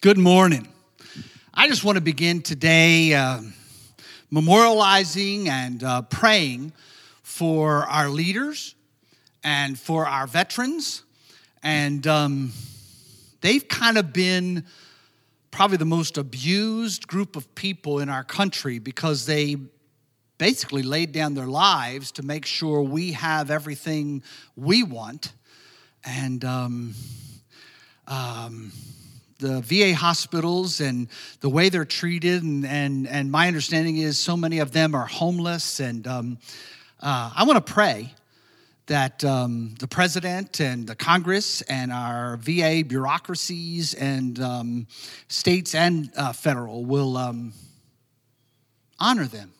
Good morning. I just want to begin today uh, memorializing and uh, praying for our leaders and for our veterans. And um, they've kind of been probably the most abused group of people in our country because they basically laid down their lives to make sure we have everything we want. And um, um, the VA hospitals and the way they're treated, and, and, and my understanding is so many of them are homeless. And um, uh, I want to pray that um, the president and the Congress and our VA bureaucracies and um, states and uh, federal will um, honor them.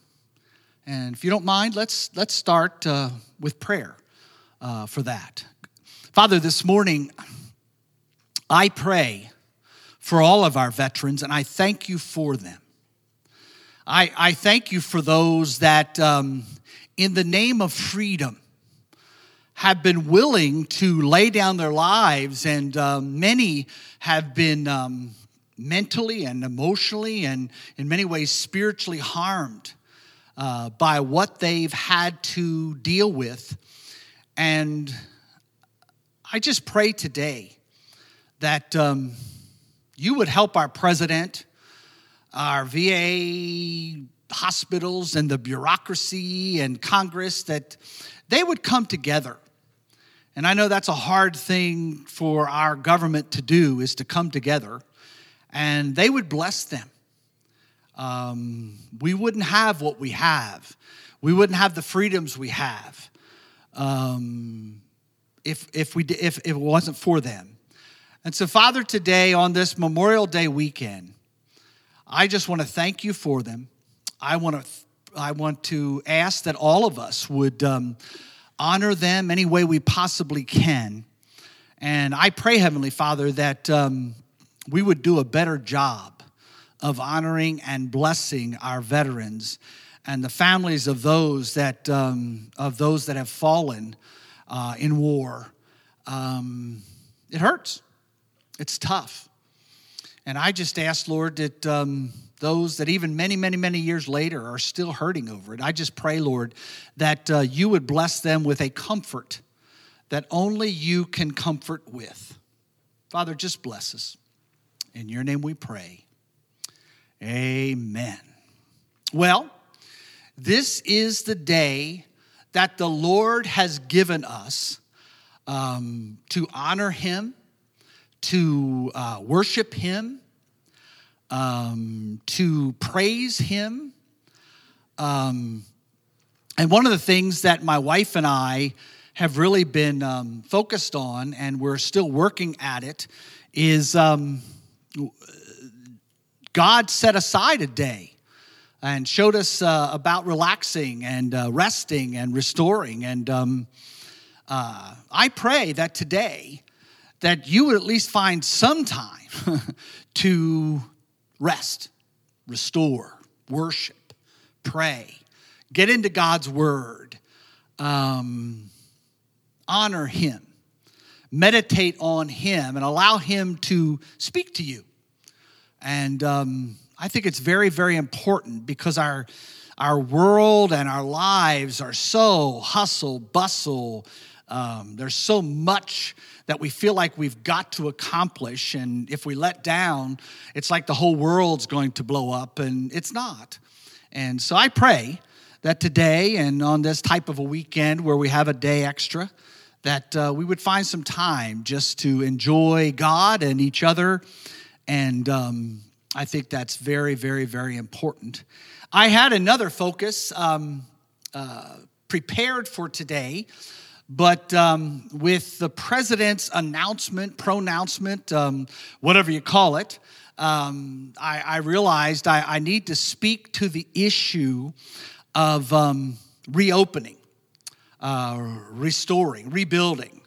And if you don't mind, let's, let's start uh, with prayer uh, for that. Father, this morning, I pray for all of our veterans, and I thank you for them. I, I thank you for those that, um, in the name of freedom, have been willing to lay down their lives, and um, many have been um, mentally and emotionally and in many ways spiritually harmed uh, by what they've had to deal with. And I just pray today that um, you would help our president, our VA hospitals, and the bureaucracy and Congress, that they would come together. And I know that's a hard thing for our government to do, is to come together, and they would bless them. Um, we wouldn't have what we have. We wouldn't have the freedoms we have um, if, if, we, if, if it wasn't for them. And so, Father, today on this Memorial Day weekend, I just want to thank you for them. I want to, I want to ask that all of us would um, honor them any way we possibly can. And I pray, Heavenly Father, that um, we would do a better job of honoring and blessing our veterans and the families of those that, um, of those that have fallen uh, in war. Um, it hurts. It's tough. And I just ask, Lord, that um, those that even many, many, many years later are still hurting over it, I just pray, Lord, that uh, you would bless them with a comfort that only you can comfort with. Father, just bless us. In your name we pray. Amen. Well, this is the day that the Lord has given us um, to honor him to uh, worship Him, um, to praise Him. Um, and one of the things that my wife and I have really been um, focused on, and we're still working at it, is um, God set aside a day and showed us uh, about relaxing and uh, resting and restoring. And um, uh, I pray that today, that you would at least find some time to rest, restore, worship, pray, get into God's word, um, honor Him, meditate on Him, and allow Him to speak to you. And um, I think it's very, very important because our our world and our lives are so hustle, bustle. Um, there's so much that we feel like we've got to accomplish. And if we let down, it's like the whole world's going to blow up, and it's not. And so I pray that today and on this type of a weekend where we have a day extra, that uh, we would find some time just to enjoy God and each other. And um, I think that's very, very, very important. I had another focus um, uh, prepared for today but um, with the president's announcement, pronouncement, um, whatever you call it, um, I, I, realized I, I, need to speak to the issue of um, reopening, uh, restoring, rebuilding.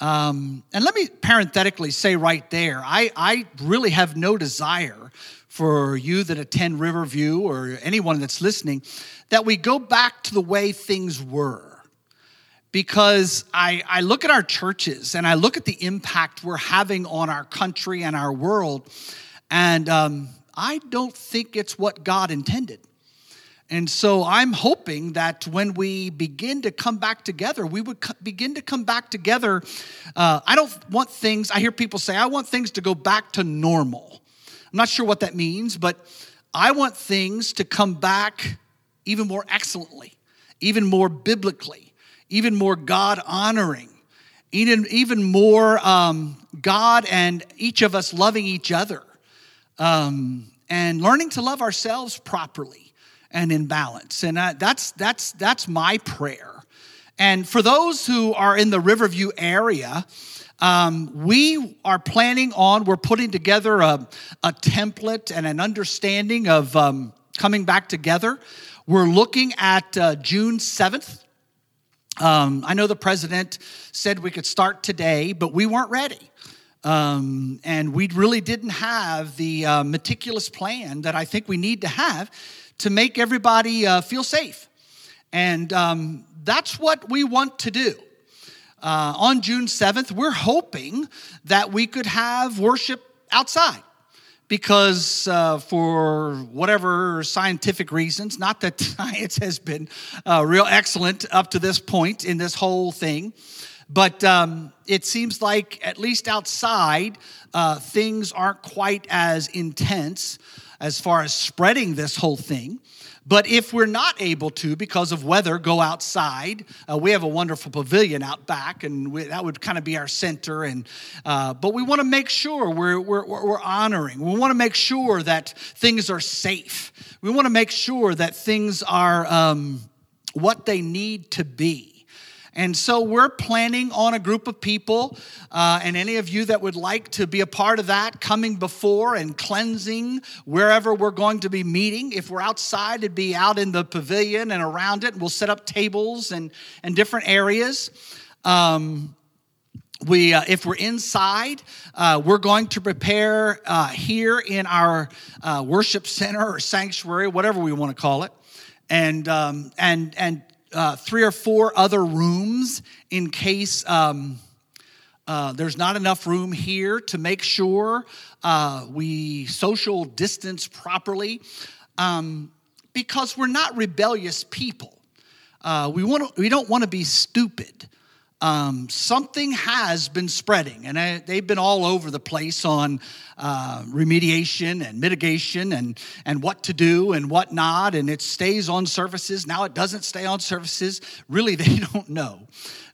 Um, and let me parenthetically say right there, I, I really have no desire for you that attend Riverview or anyone that's listening that we go back to the way things were because I, I look at our churches and I look at the impact we're having on our country and our world. And um, I don't think it's what God intended. And so I'm hoping that when we begin to come back together, we would begin to come back together. Uh, I don't want things, I hear people say, I want things to go back to normal. I'm not sure what that means, but I want things to come back even more excellently, even more biblically, even more God honoring, even, even more um, God and each of us loving each other um, and learning to love ourselves properly and in balance. And I, that's, that's, that's my prayer. And for those who are in the Riverview area, um, we are planning on, we're putting together a, a template and an understanding of um, coming back together. We're looking at uh, June 7th. Um, I know the president said we could start today, but we weren't ready. Um, and we really didn't have the uh, meticulous plan that I think we need to have to make everybody uh, feel safe. And um, that's what we want to do. Uh, on June 7th, we're hoping that we could have worship outside because uh, for whatever scientific reasons, not that science has been uh, real excellent up to this point in this whole thing, but um, it seems like at least outside, uh, things aren't quite as intense as far as spreading this whole thing. But if we're not able to, because of weather, go outside, uh, we have a wonderful pavilion out back, and we, that would kind of be our center. And uh, but we want to make sure we're, we're, we're honoring. We want to make sure that things are safe. We want to make sure that things are um, what they need to be. And so we're planning on a group of people, uh, and any of you that would like to be a part of that, coming before and cleansing wherever we're going to be meeting. If we're outside, it'd be out in the pavilion and around it. We'll set up tables and, and different areas. Um, we, uh, if we're inside, uh, we're going to prepare uh, here in our uh, worship center or sanctuary, whatever we want to call it, and um, and and uh, three or four other rooms in case um, uh, there's not enough room here to make sure uh, we social distance properly um, because we're not rebellious people. Uh, we, want we don't want to be stupid um, something has been spreading, and I, they've been all over the place on uh, remediation and mitigation and, and what to do and what not. And it stays on surfaces. Now it doesn't stay on surfaces. Really, they don't know.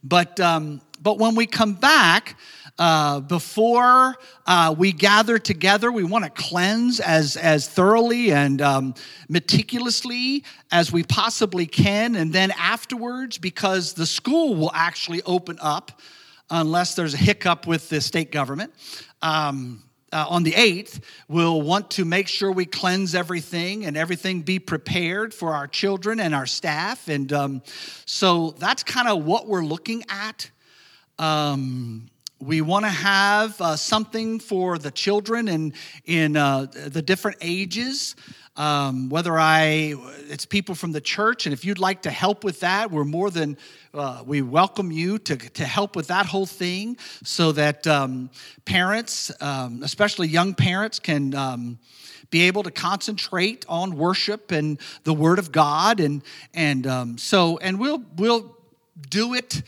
But, um, but when we come back, uh, before uh, we gather together, we want to cleanse as, as thoroughly and um, meticulously as we possibly can. And then afterwards, because the school will actually open up unless there's a hiccup with the state government. Um, uh, on the 8th, we'll want to make sure we cleanse everything and everything be prepared for our children and our staff. And um, so that's kind of what we're looking at. Um, we want to have uh, something for the children and in uh, the different ages. Um, whether i it's people from the church and if you'd like to help with that we're more than uh, we welcome you to, to help with that whole thing so that um, parents um, especially young parents can um, be able to concentrate on worship and the word of god and and um, so and we'll we'll do it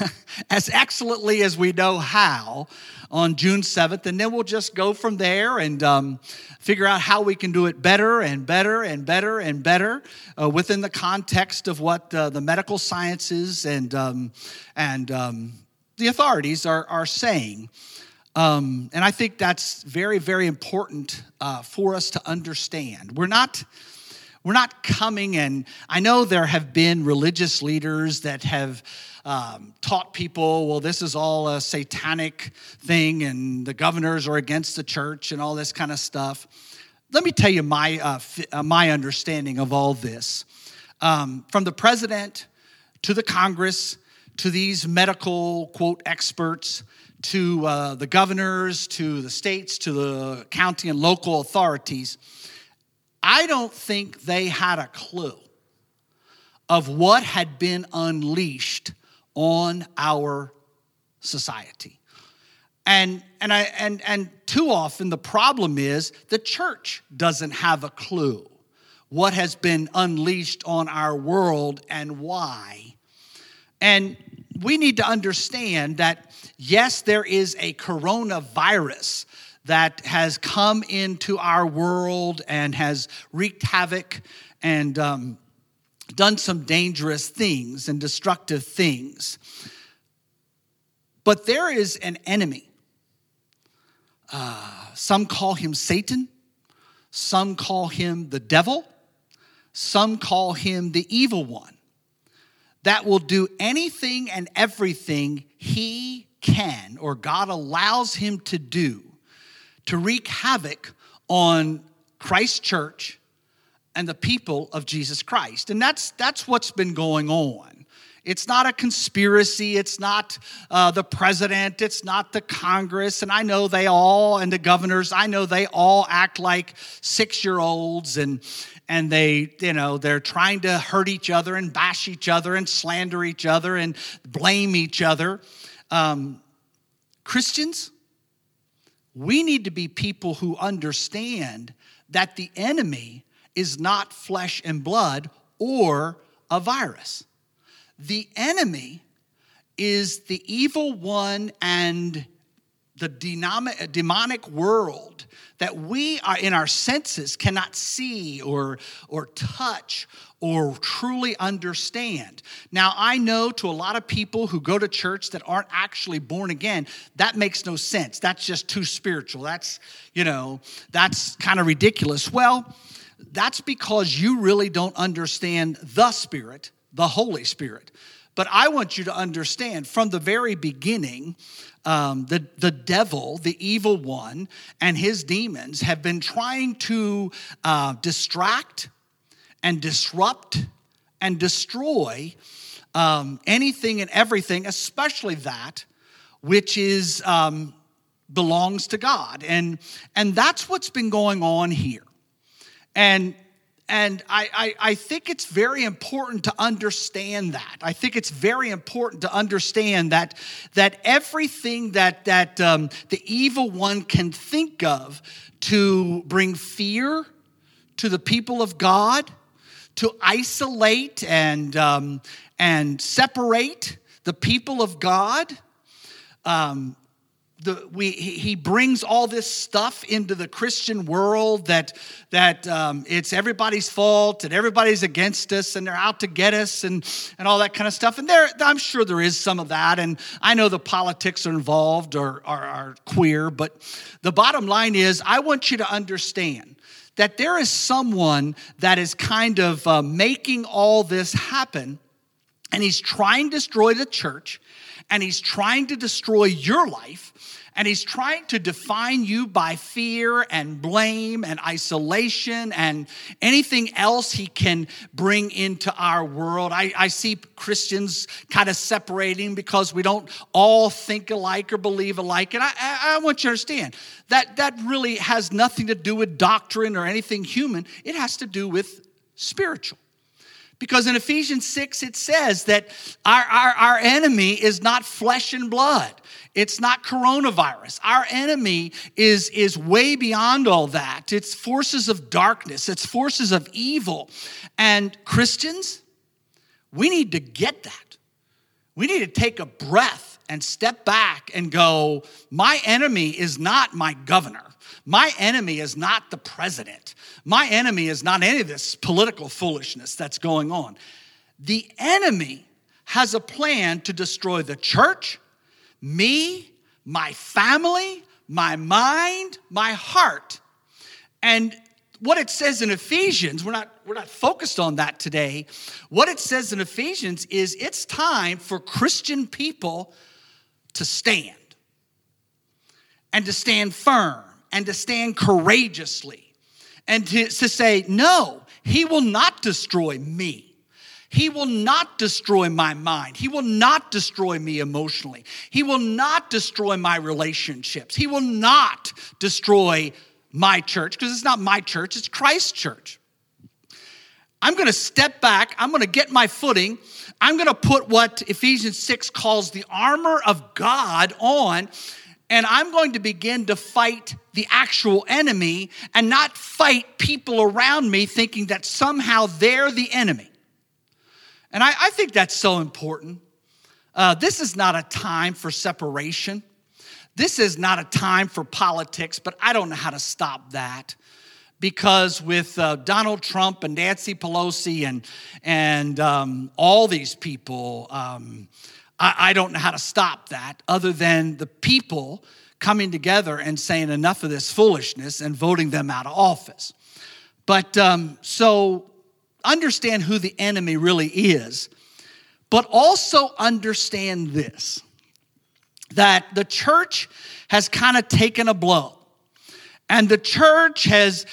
as excellently as we know how on June 7th, and then we'll just go from there and um, figure out how we can do it better and better and better and better uh, within the context of what uh, the medical sciences and, um, and um, the authorities are, are saying. Um, and I think that's very, very important uh, for us to understand. We're not we're not coming, and I know there have been religious leaders that have um, taught people, well, this is all a satanic thing, and the governors are against the church and all this kind of stuff. Let me tell you my, uh, uh, my understanding of all this. Um, from the president to the Congress to these medical, quote, experts, to uh, the governors, to the states, to the county and local authorities, I don't think they had a clue of what had been unleashed on our society. And, and, I, and, and too often the problem is the church doesn't have a clue what has been unleashed on our world and why. And we need to understand that, yes, there is a coronavirus that has come into our world and has wreaked havoc and um, done some dangerous things and destructive things. But there is an enemy. Uh, some call him Satan, some call him the devil, some call him the evil one that will do anything and everything he can or God allows him to do to wreak havoc on Christ's church and the people of Jesus Christ. And that's that's what's been going on. It's not a conspiracy. It's not uh, the president. It's not the Congress. And I know they all, and the governors, I know they all act like six year olds and, and they, you know, they're trying to hurt each other and bash each other and slander each other and blame each other. Um, Christians, we need to be people who understand that the enemy is not flesh and blood or a virus. The enemy is the evil one and the demonic world that we are in our senses cannot see or, or touch or truly understand. Now, I know to a lot of people who go to church that aren't actually born again, that makes no sense. That's just too spiritual. That's, you know, that's kind of ridiculous. Well, that's because you really don't understand the Spirit the Holy Spirit. But I want you to understand from the very beginning, um, the, the devil, the evil one, and his demons have been trying to uh, distract and disrupt and destroy um, anything and everything, especially that which is um, belongs to God. And, and that's what's been going on here. And and I, I, I, think it's very important to understand that. I think it's very important to understand that, that everything that, that um, the evil one can think of to bring fear to the people of God, to isolate and, um, and separate the people of God, um, the, we, he brings all this stuff into the Christian world that, that um, it's everybody's fault and everybody's against us and they're out to get us and, and all that kind of stuff. And there, I'm sure there is some of that. And I know the politics are involved or are, are queer, but the bottom line is I want you to understand that there is someone that is kind of uh, making all this happen and he's trying to destroy the church and he's trying to destroy your life and he's trying to define you by fear and blame and isolation and anything else he can bring into our world. I, I see Christians kind of separating because we don't all think alike or believe alike. And I, I, I want you to understand that that really has nothing to do with doctrine or anything human, it has to do with spiritual. Because in Ephesians 6, it says that our, our, our enemy is not flesh and blood. It's not coronavirus. Our enemy is, is way beyond all that. It's forces of darkness, it's forces of evil. And Christians, we need to get that. We need to take a breath and step back and go, My enemy is not my governor. My enemy is not the president. My enemy is not any of this political foolishness that's going on. The enemy has a plan to destroy the church, me, my family, my mind, my heart. And what it says in Ephesians, we're not, we're not focused on that today. What it says in Ephesians is it's time for Christian people to stand and to stand firm and to stand courageously and to, to say, No, he will not destroy me. He will not destroy my mind. He will not destroy me emotionally. He will not destroy my relationships. He will not destroy my church because it's not my church, it's Christ's church. I'm going to step back. I'm going to get my footing. I'm going to put what Ephesians 6 calls the armor of God on and I'm going to begin to fight the actual enemy and not fight people around me thinking that somehow they're the enemy. And I, I think that's so important. Uh, this is not a time for separation. This is not a time for politics, but I don't know how to stop that because with uh, Donald Trump and Nancy Pelosi and and um, all these people, um, I, I, don't know how to stop that other than the people coming together and saying enough of this foolishness and voting them out of office. But um, so understand who the enemy really is, but also understand this that the church has kind of taken a blow. And the church has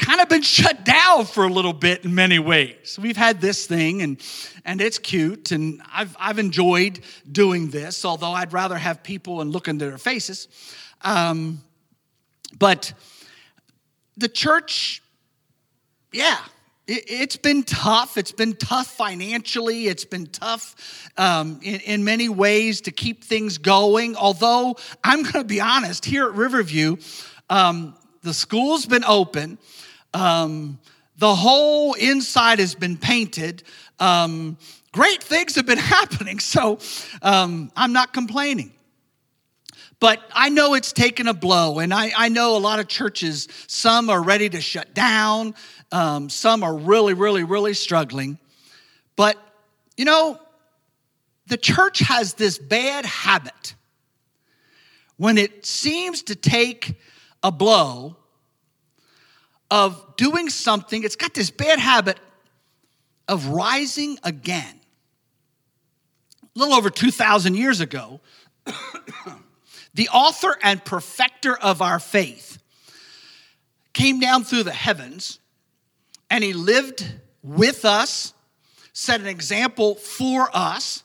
kind of been shut down for a little bit in many ways. We've had this thing and and it's cute and I've I've enjoyed doing this, although I'd rather have people and look into their faces. Um, but the church, yeah, it, has been tough. It's been tough financially. It's been tough um, in, in, many ways to keep things going. Although, I'm going to be honest, here at Riverview, um, the school's been open. Um, the whole inside has been painted. Um, great things have been happening. So um, I'm not complaining. But I know it's taken a blow, and I, I know a lot of churches, some are ready to shut down, um, some are really, really, really struggling. But, you know, the church has this bad habit when it seems to take a blow of doing something, it's got this bad habit of rising again. A little over 2,000 years ago, the author and perfecter of our faith, came down through the heavens and he lived with us, set an example for us.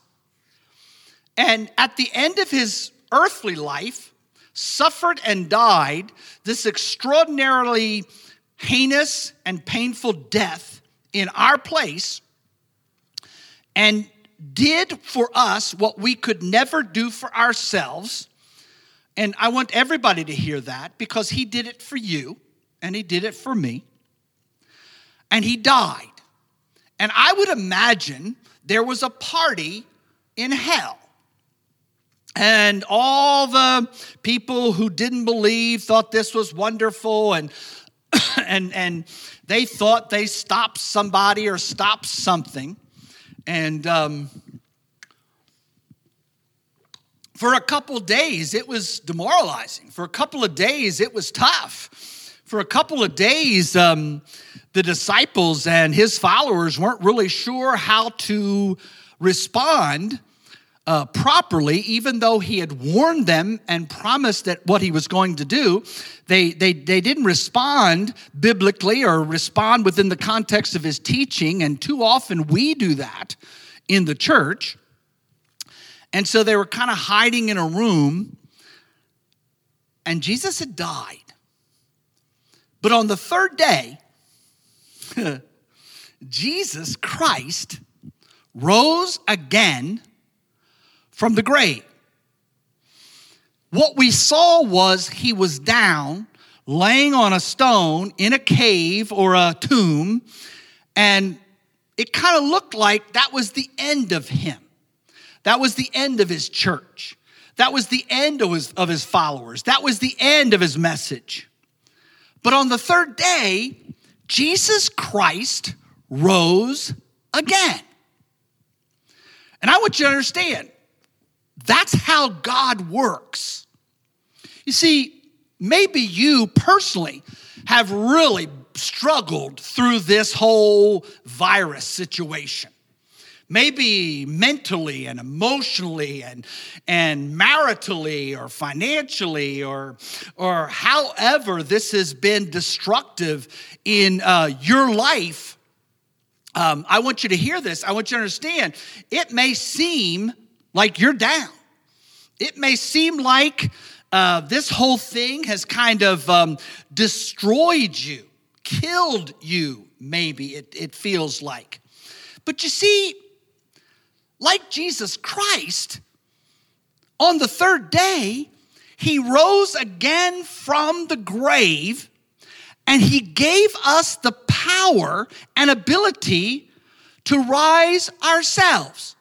And at the end of his earthly life, suffered and died this extraordinarily heinous and painful death in our place and did for us what we could never do for ourselves and I want everybody to hear that because he did it for you and he did it for me. And he died. And I would imagine there was a party in hell. And all the people who didn't believe thought this was wonderful and and and they thought they stopped somebody or stopped something. And um, for a couple days, it was demoralizing. For a couple of days, it was tough. For a couple of days, um, the disciples and his followers weren't really sure how to respond uh, properly, even though he had warned them and promised that what he was going to do. They, they, they didn't respond biblically or respond within the context of his teaching, and too often we do that in the church. And so they were kind of hiding in a room, and Jesus had died. But on the third day, Jesus Christ rose again from the grave. What we saw was he was down, laying on a stone in a cave or a tomb, and it kind of looked like that was the end of him. That was the end of his church. That was the end of his, of his followers. That was the end of his message. But on the third day, Jesus Christ rose again. And I want you to understand that's how God works. You see, maybe you personally have really struggled through this whole virus situation maybe mentally and emotionally and, and maritally or financially or, or however this has been destructive in uh, your life, um, I want you to hear this. I want you to understand it may seem like you're down. It may seem like uh, this whole thing has kind of um, destroyed you, killed you, maybe it, it feels like. But you see, like Jesus Christ, on the third day, he rose again from the grave and he gave us the power and ability to rise ourselves.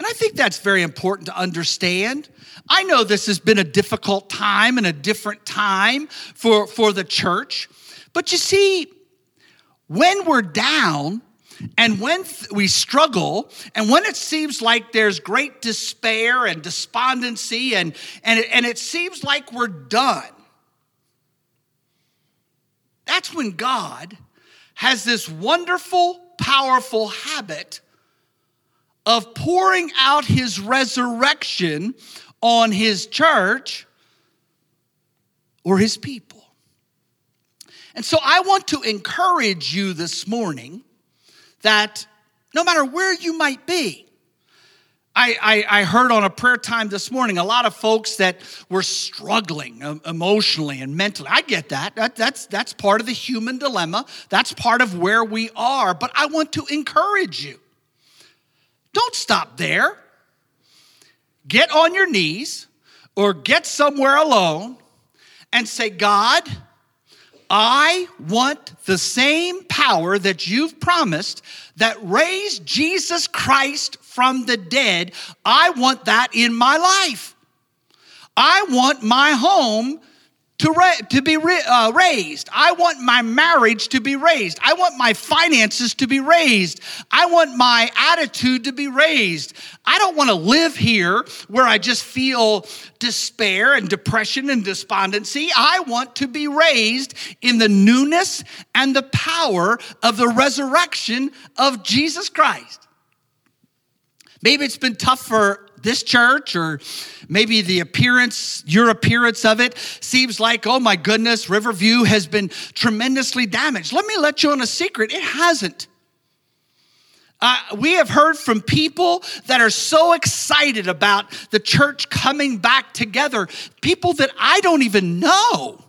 And I think that's very important to understand. I know this has been a difficult time and a different time for, for the church, but you see, when we're down, and when we struggle, and when it seems like there's great despair and despondency, and, and, and it seems like we're done, that's when God has this wonderful, powerful habit of pouring out his resurrection on his church or his people. And so I want to encourage you this morning that no matter where you might be, I, I, I, heard on a prayer time this morning a lot of folks that were struggling emotionally and mentally. I get that. that. That's, that's part of the human dilemma, that's part of where we are. But I want to encourage you don't stop there. Get on your knees or get somewhere alone and say, God, I want the same power that you've promised that raised Jesus Christ from the dead. I want that in my life. I want my home to, ra- to be uh, raised. I want my marriage to be raised. I want my finances to be raised. I want my attitude to be raised. I don't want to live here where I just feel despair and depression and despondency. I want to be raised in the newness and the power of the resurrection of Jesus Christ. Maybe it's been tough for this church or maybe the appearance, your appearance of it seems like, oh my goodness, Riverview has been tremendously damaged. Let me let you on a secret it hasn't. Uh, we have heard from people that are so excited about the church coming back together, people that I don't even know,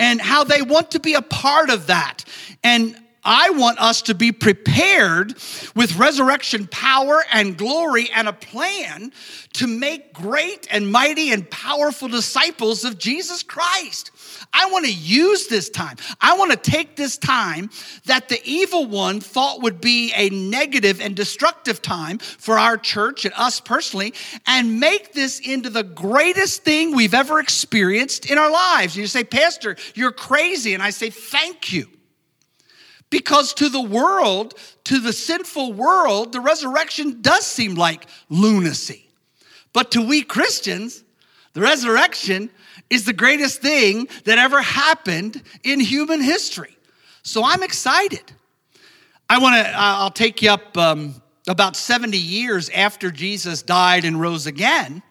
and how they want to be a part of that. And I want us to be prepared with resurrection power and glory and a plan to make great and mighty and powerful disciples of Jesus Christ. I want to use this time. I want to take this time that the evil one thought would be a negative and destructive time for our church and us personally and make this into the greatest thing we've ever experienced in our lives. And you say, Pastor, you're crazy. And I say, Thank you. Because to the world, to the sinful world, the resurrection does seem like lunacy. But to we Christians, the resurrection is the greatest thing that ever happened in human history. So I'm excited. I want to, I'll take you up um, about 70 years after Jesus died and rose again.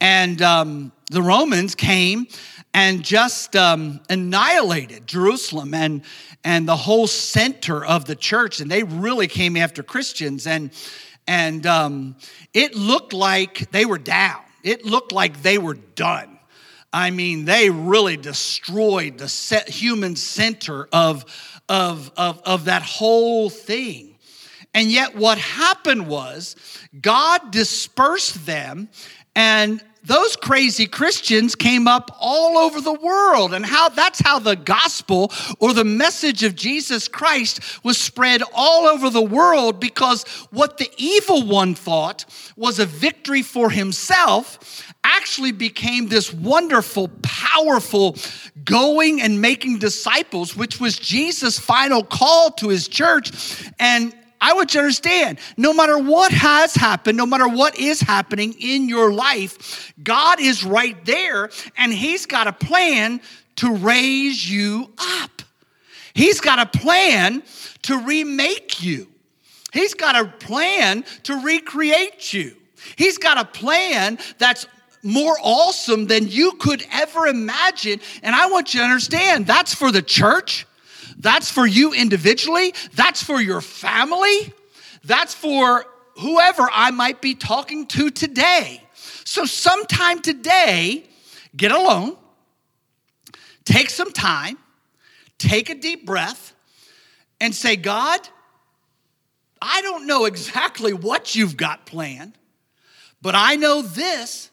And um, the Romans came and just um, annihilated Jerusalem and, and the whole center of the church. And they really came after Christians. And, and um, it looked like they were down, it looked like they were done. I mean, they really destroyed the human center of, of, of, of that whole thing. And yet, what happened was God dispersed them and those crazy Christians came up all over the world. And how that's how the gospel or the message of Jesus Christ was spread all over the world because what the evil one thought was a victory for himself actually became this wonderful powerful going and making disciples which was Jesus final call to his church. And I want you to understand no matter what has happened, no matter what is happening in your life, God is right there and He's got a plan to raise you up. He's got a plan to remake you. He's got a plan to recreate you. He's got a plan that's more awesome than you could ever imagine. And I want you to understand that's for the church. That's for you individually. That's for your family. That's for whoever I might be talking to today. So, sometime today, get alone, take some time, take a deep breath, and say, God, I don't know exactly what you've got planned, but I know this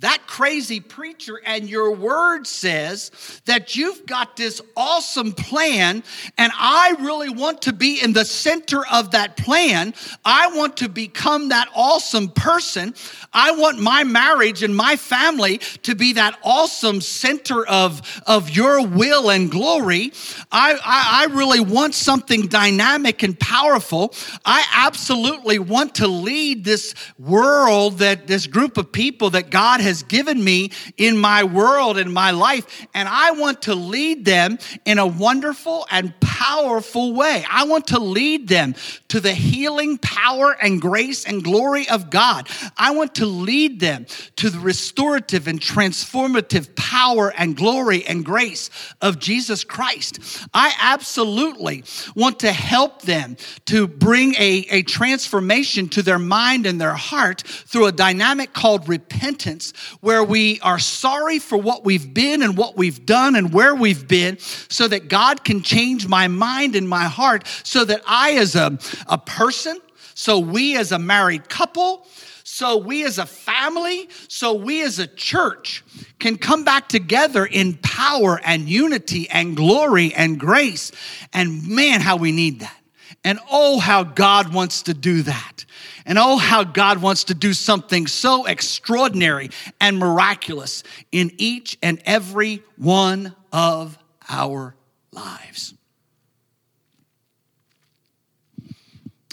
that crazy preacher, and your word says that you've got this awesome plan, and I really want to be in the center of that plan. I want to become that awesome person. I want my marriage and my family to be that awesome center of, of your will and glory. I, I, I really want something dynamic and powerful. I absolutely want to lead this world, that this group of people that God has given me in my world, in my life, and I want to lead them in a wonderful and powerful way. I want to lead them to the healing power and grace and glory of God. I want to lead them to the restorative and transformative power and glory and grace of Jesus Christ. I absolutely want to help them to bring a, a transformation to their mind and their heart through a dynamic called repentance, where we are sorry for what we've been and what we've done and where we've been, so that God can change my mind and my heart, so that I, as a, a person, so we as a married couple, so we as a family, so we as a church can come back together in power and unity and glory and grace. And man, how we need that. And oh, how God wants to do that. And oh, how God wants to do something so extraordinary and miraculous in each and every one of our lives.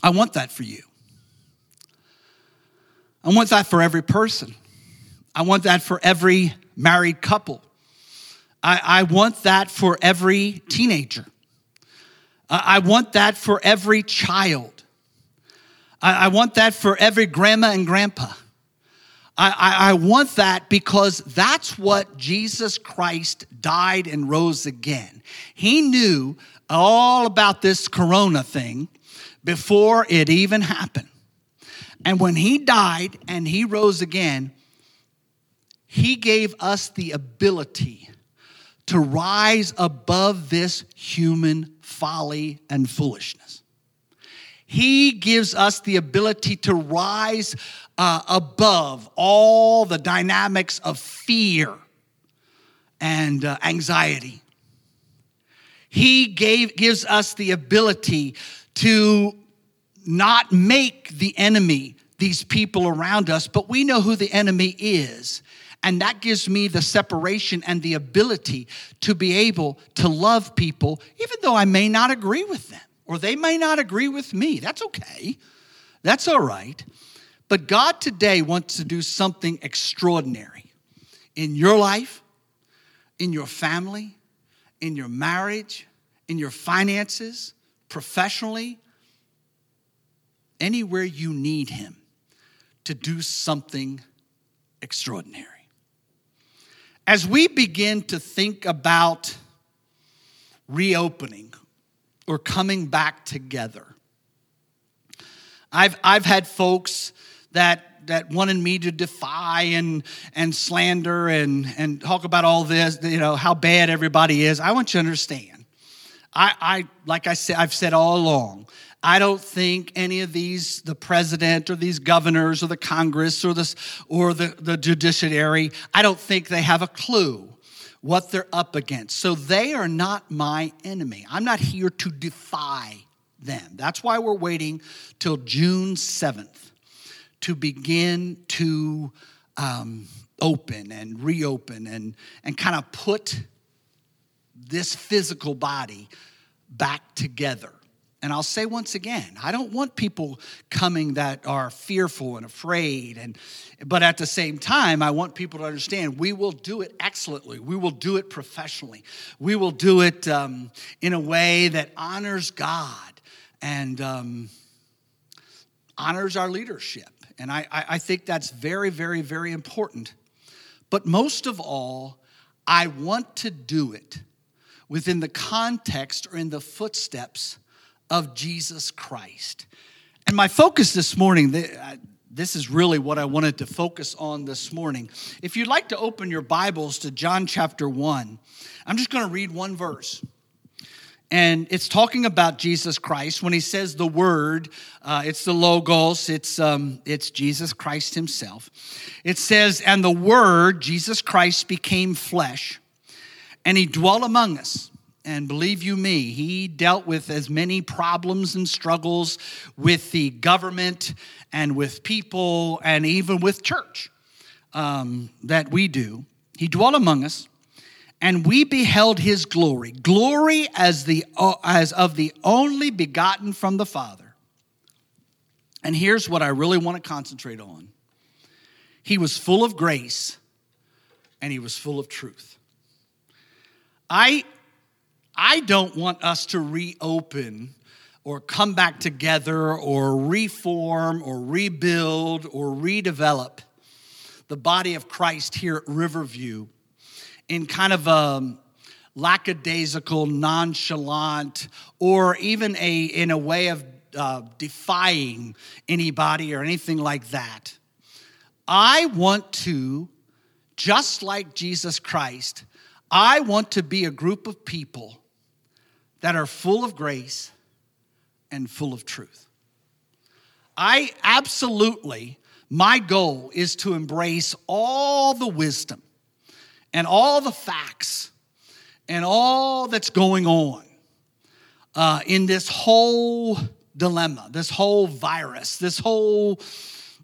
I want that for you. I want that for every person. I want that for every married couple. I, I want that for every teenager. I, I want that for every child. I, I, want that for every grandma and grandpa. I, I want that because that's what Jesus Christ died and rose again. He knew all about this corona thing before it even happened. And when he died and he rose again, he gave us the ability to rise above this human folly and foolishness. He gives us the ability to rise uh, above all the dynamics of fear and uh, anxiety. He gave, gives us the ability to not make the enemy these people around us, but we know who the enemy is. And that gives me the separation and the ability to be able to love people, even though I may not agree with them or they may not agree with me. That's okay. That's all right. But God today wants to do something extraordinary in your life, in your family, in your marriage, in your finances, professionally, anywhere you need Him to do something extraordinary. As we begin to think about reopening or coming back together, I've, I've had folks that that wanted me to defy and and slander and and talk about all this, you know, how bad everybody is. I want you to understand. I, I like I said, I've said all along, I don't think any of these, the president or these governors or the Congress or, the or the, the judiciary, I don't think they have a clue what they're up against. So they are not my enemy. I'm not here to defy them. That's why we're waiting till June 7th to begin to um, open and reopen and, and kind of put this physical body back together. And I'll say once again, I don't want people coming that are fearful and afraid and but at the same time, I want people to understand we will do it excellently. We will do it professionally. We will do it um, in a way that honors God and um, honors our leadership. And I, I think that's very, very, very important. But most of all, I want to do it within the context or in the footsteps of Jesus Christ. And my focus this morning, this is really what I wanted to focus on this morning. If you'd like to open your Bibles to John chapter 1, I'm just going to read one verse. And it's talking about Jesus Christ. When he says the word, uh, it's the Logos, it's, um, it's Jesus Christ himself. It says, And the word, Jesus Christ, became flesh, and he dwelt among us. And believe you me, he dealt with as many problems and struggles with the government and with people and even with church um, that we do. He dwelt among us and we beheld his glory glory as the as of the only begotten from the father and here's what i really want to concentrate on he was full of grace and he was full of truth i i don't want us to reopen or come back together or reform or rebuild or redevelop the body of christ here at riverview in kind of a lackadaisical, nonchalant, or even a in a way of uh, defying anybody or anything like that. I want to, just like Jesus Christ, I want to be a group of people that are full of grace and full of truth. I absolutely, my goal is to embrace all the wisdom and all the facts and all that's going on uh, in this whole dilemma, this whole virus, this whole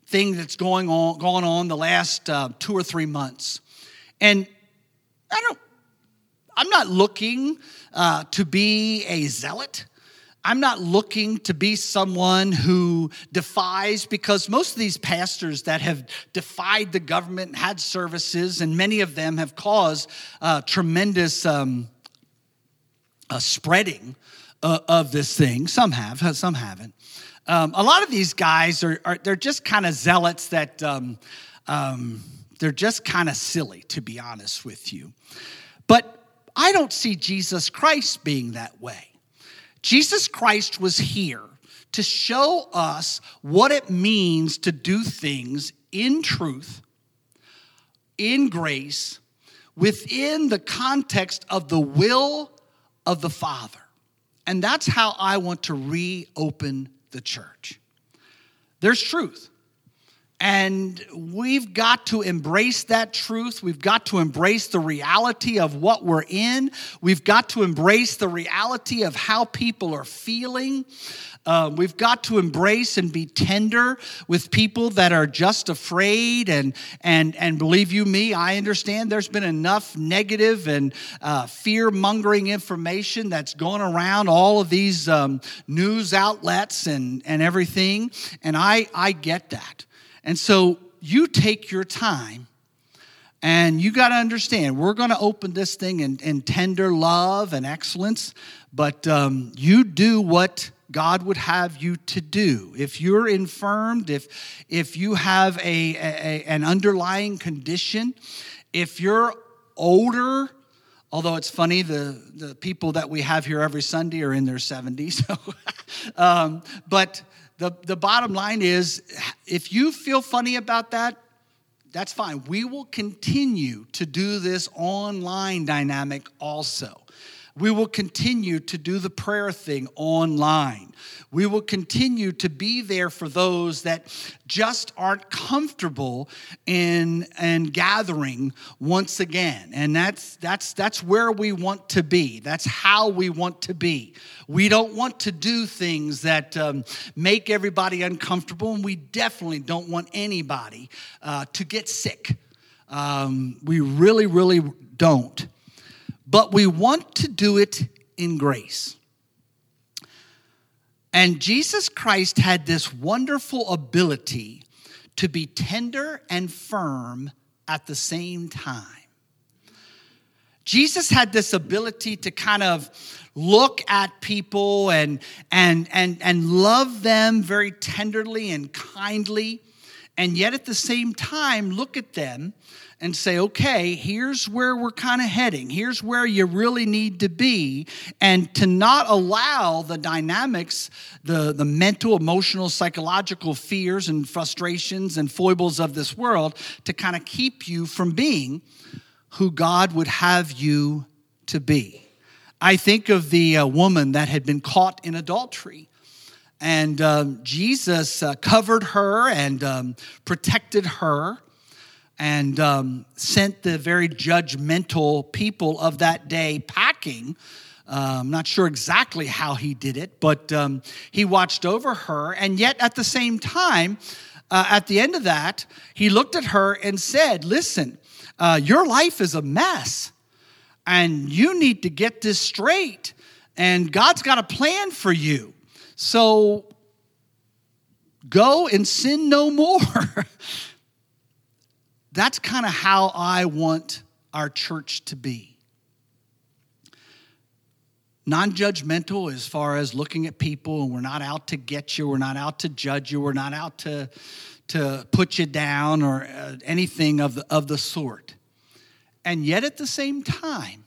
thing that's going on going on the last uh, two or three months, and I don't. I'm not looking uh, to be a zealot. I'm not looking to be someone who defies, because most of these pastors that have defied the government had services, and many of them have caused uh, tremendous um, uh, spreading uh, of this thing. Some have, some haven't. Um, a lot of these guys are, are they're just kind of zealots that um, um, they're just kind of silly, to be honest with you. But I don't see Jesus Christ being that way. Jesus Christ was here to show us what it means to do things in truth, in grace, within the context of the will of the Father. And that's how I want to reopen the church. There's truth. And we've got to embrace that truth. We've got to embrace the reality of what we're in. We've got to embrace the reality of how people are feeling. Uh, we've got to embrace and be tender with people that are just afraid. And, and, and believe you me, I understand there's been enough negative and uh, fear mongering information that's gone around all of these um, news outlets and, and everything. And I, I get that. And so you take your time and you got to understand, we're going to open this thing in, in, tender love and excellence, but um, you do what God would have you to do. If you're infirmed, if, if you have a, a an underlying condition, if you're older, although it's funny, the, the people that we have here every Sunday are in their 70s. um, but the, the bottom line is if you feel funny about that, that's fine. We will continue to do this online dynamic also. We will continue to do the prayer thing online. We will continue to be there for those that just aren't comfortable in and gathering once again. And that's that's that's where we want to be. That's how we want to be. We don't want to do things that um, make everybody uncomfortable, and we definitely don't want anybody uh, to get sick. Um, we really, really don't but we want to do it in grace. And Jesus Christ had this wonderful ability to be tender and firm at the same time. Jesus had this ability to kind of look at people and, and, and, and love them very tenderly and kindly, and yet at the same time look at them and say, okay, here's where we're kind of heading. Here's where you really need to be. And to not allow the dynamics, the, the mental, emotional, psychological fears and frustrations and foibles of this world to kind of keep you from being who God would have you to be. I think of the uh, woman that had been caught in adultery. And um, Jesus uh, covered her and um, protected her and um, sent the very judgmental people of that day packing. I'm not sure exactly how he did it, but um, he watched over her. And yet, at the same time, uh, at the end of that, he looked at her and said, Listen, uh, your life is a mess and you need to get this straight. And God's got a plan for you. So go and sin no more. That's kind of how I want our church to be. Non judgmental as far as looking at people, and we're not out to get you, we're not out to judge you, we're not out to, to put you down or uh, anything of the, of the sort. And yet at the same time,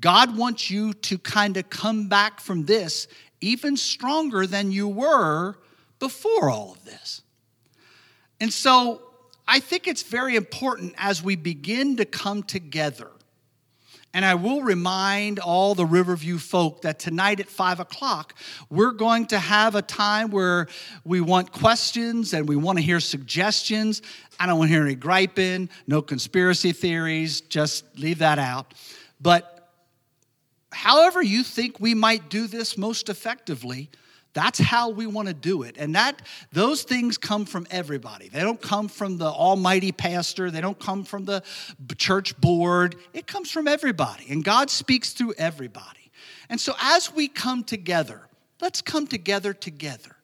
God wants you to kind of come back from this even stronger than you were before all of this. And so I think it's very important as we begin to come together. And I will remind all the Riverview folk that tonight at five o'clock, we're going to have a time where we want questions and we want to hear suggestions. I don't want to hear any griping, no conspiracy theories, just leave that out. But however you think we might do this most effectively, that's how we want to do it. And that those things come from everybody. They don't come from the almighty pastor, they don't come from the church board. It comes from everybody. And God speaks through everybody. And so as we come together, let's come together together.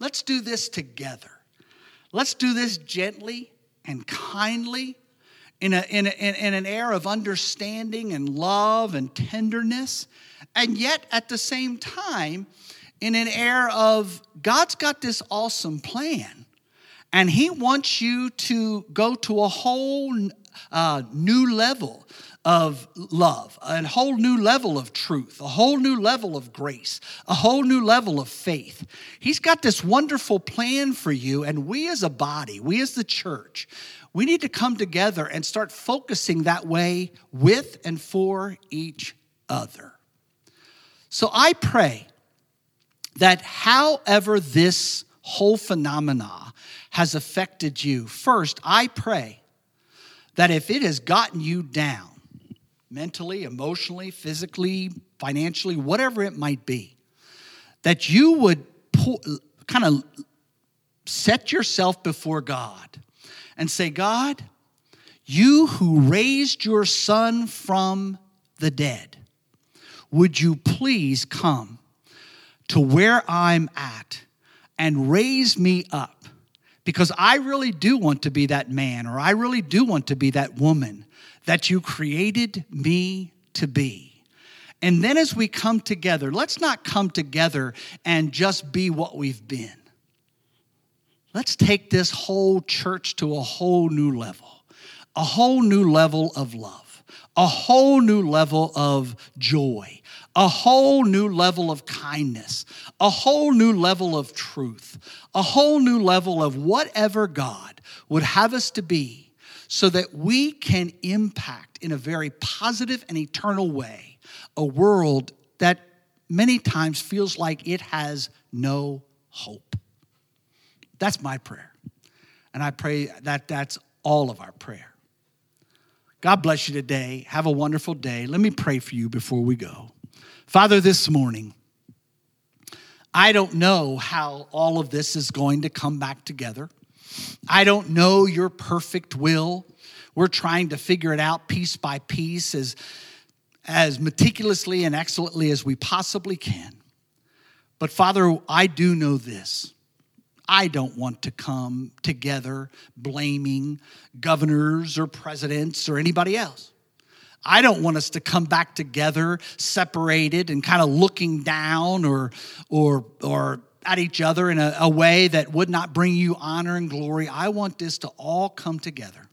Let's do this together. Let's do this gently and kindly in, a, in, a, in an air of understanding and love and tenderness. And yet, at the same time, in an air of God's got this awesome plan, and He wants you to go to a whole uh, new level of love, a whole new level of truth, a whole new level of grace, a whole new level of faith. He's got this wonderful plan for you, and we as a body, we as the church, we need to come together and start focusing that way with and for each other. So I pray that however this whole phenomena has affected you, first, I pray that if it has gotten you down, mentally, emotionally, physically, financially, whatever it might be, that you would kind of set yourself before God and say, God, you who raised your son from the dead, would you please come to where I'm at and raise me up because I really do want to be that man or I really do want to be that woman that you created me to be. And then as we come together, let's not come together and just be what we've been. Let's take this whole church to a whole new level, a whole new level of love, a whole new level of joy, a whole new level of kindness, a whole new level of truth, a whole new level of whatever God would have us to be so that we can impact in a very positive and eternal way a world that many times feels like it has no hope. That's my prayer. And I pray that that's all of our prayer. God bless you today. Have a wonderful day. Let me pray for you before we go. Father, this morning, I don't know how all of this is going to come back together. I don't know your perfect will. We're trying to figure it out piece by piece as, as meticulously and excellently as we possibly can. But Father, I do know this. I don't want to come together blaming governors or presidents or anybody else. I don't want us to come back together separated and kind of looking down or, or, or at each other in a, a way that would not bring you honor and glory. I want this to all come together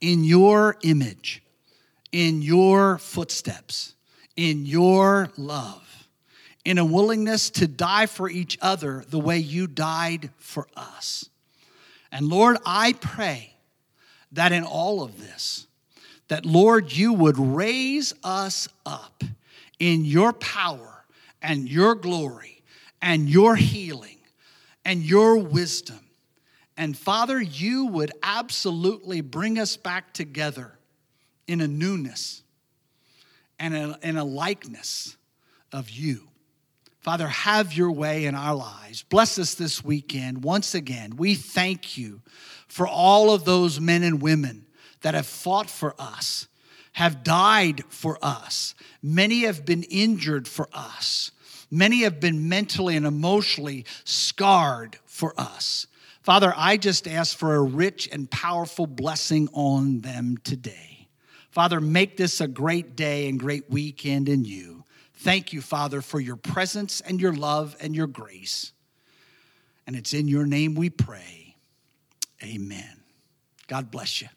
in your image, in your footsteps, in your love, in a willingness to die for each other the way you died for us. And Lord, I pray that in all of this, that, Lord, you would raise us up in your power and your glory and your healing and your wisdom. And Father, you would absolutely bring us back together in a newness and a, in a likeness of you. Father, have your way in our lives. Bless us this weekend. Once again, we thank you for all of those men and women that have fought for us, have died for us. Many have been injured for us. Many have been mentally and emotionally scarred for us. Father, I just ask for a rich and powerful blessing on them today. Father, make this a great day and great weekend in you. Thank you, Father, for your presence and your love and your grace. And it's in your name we pray. Amen. God bless you.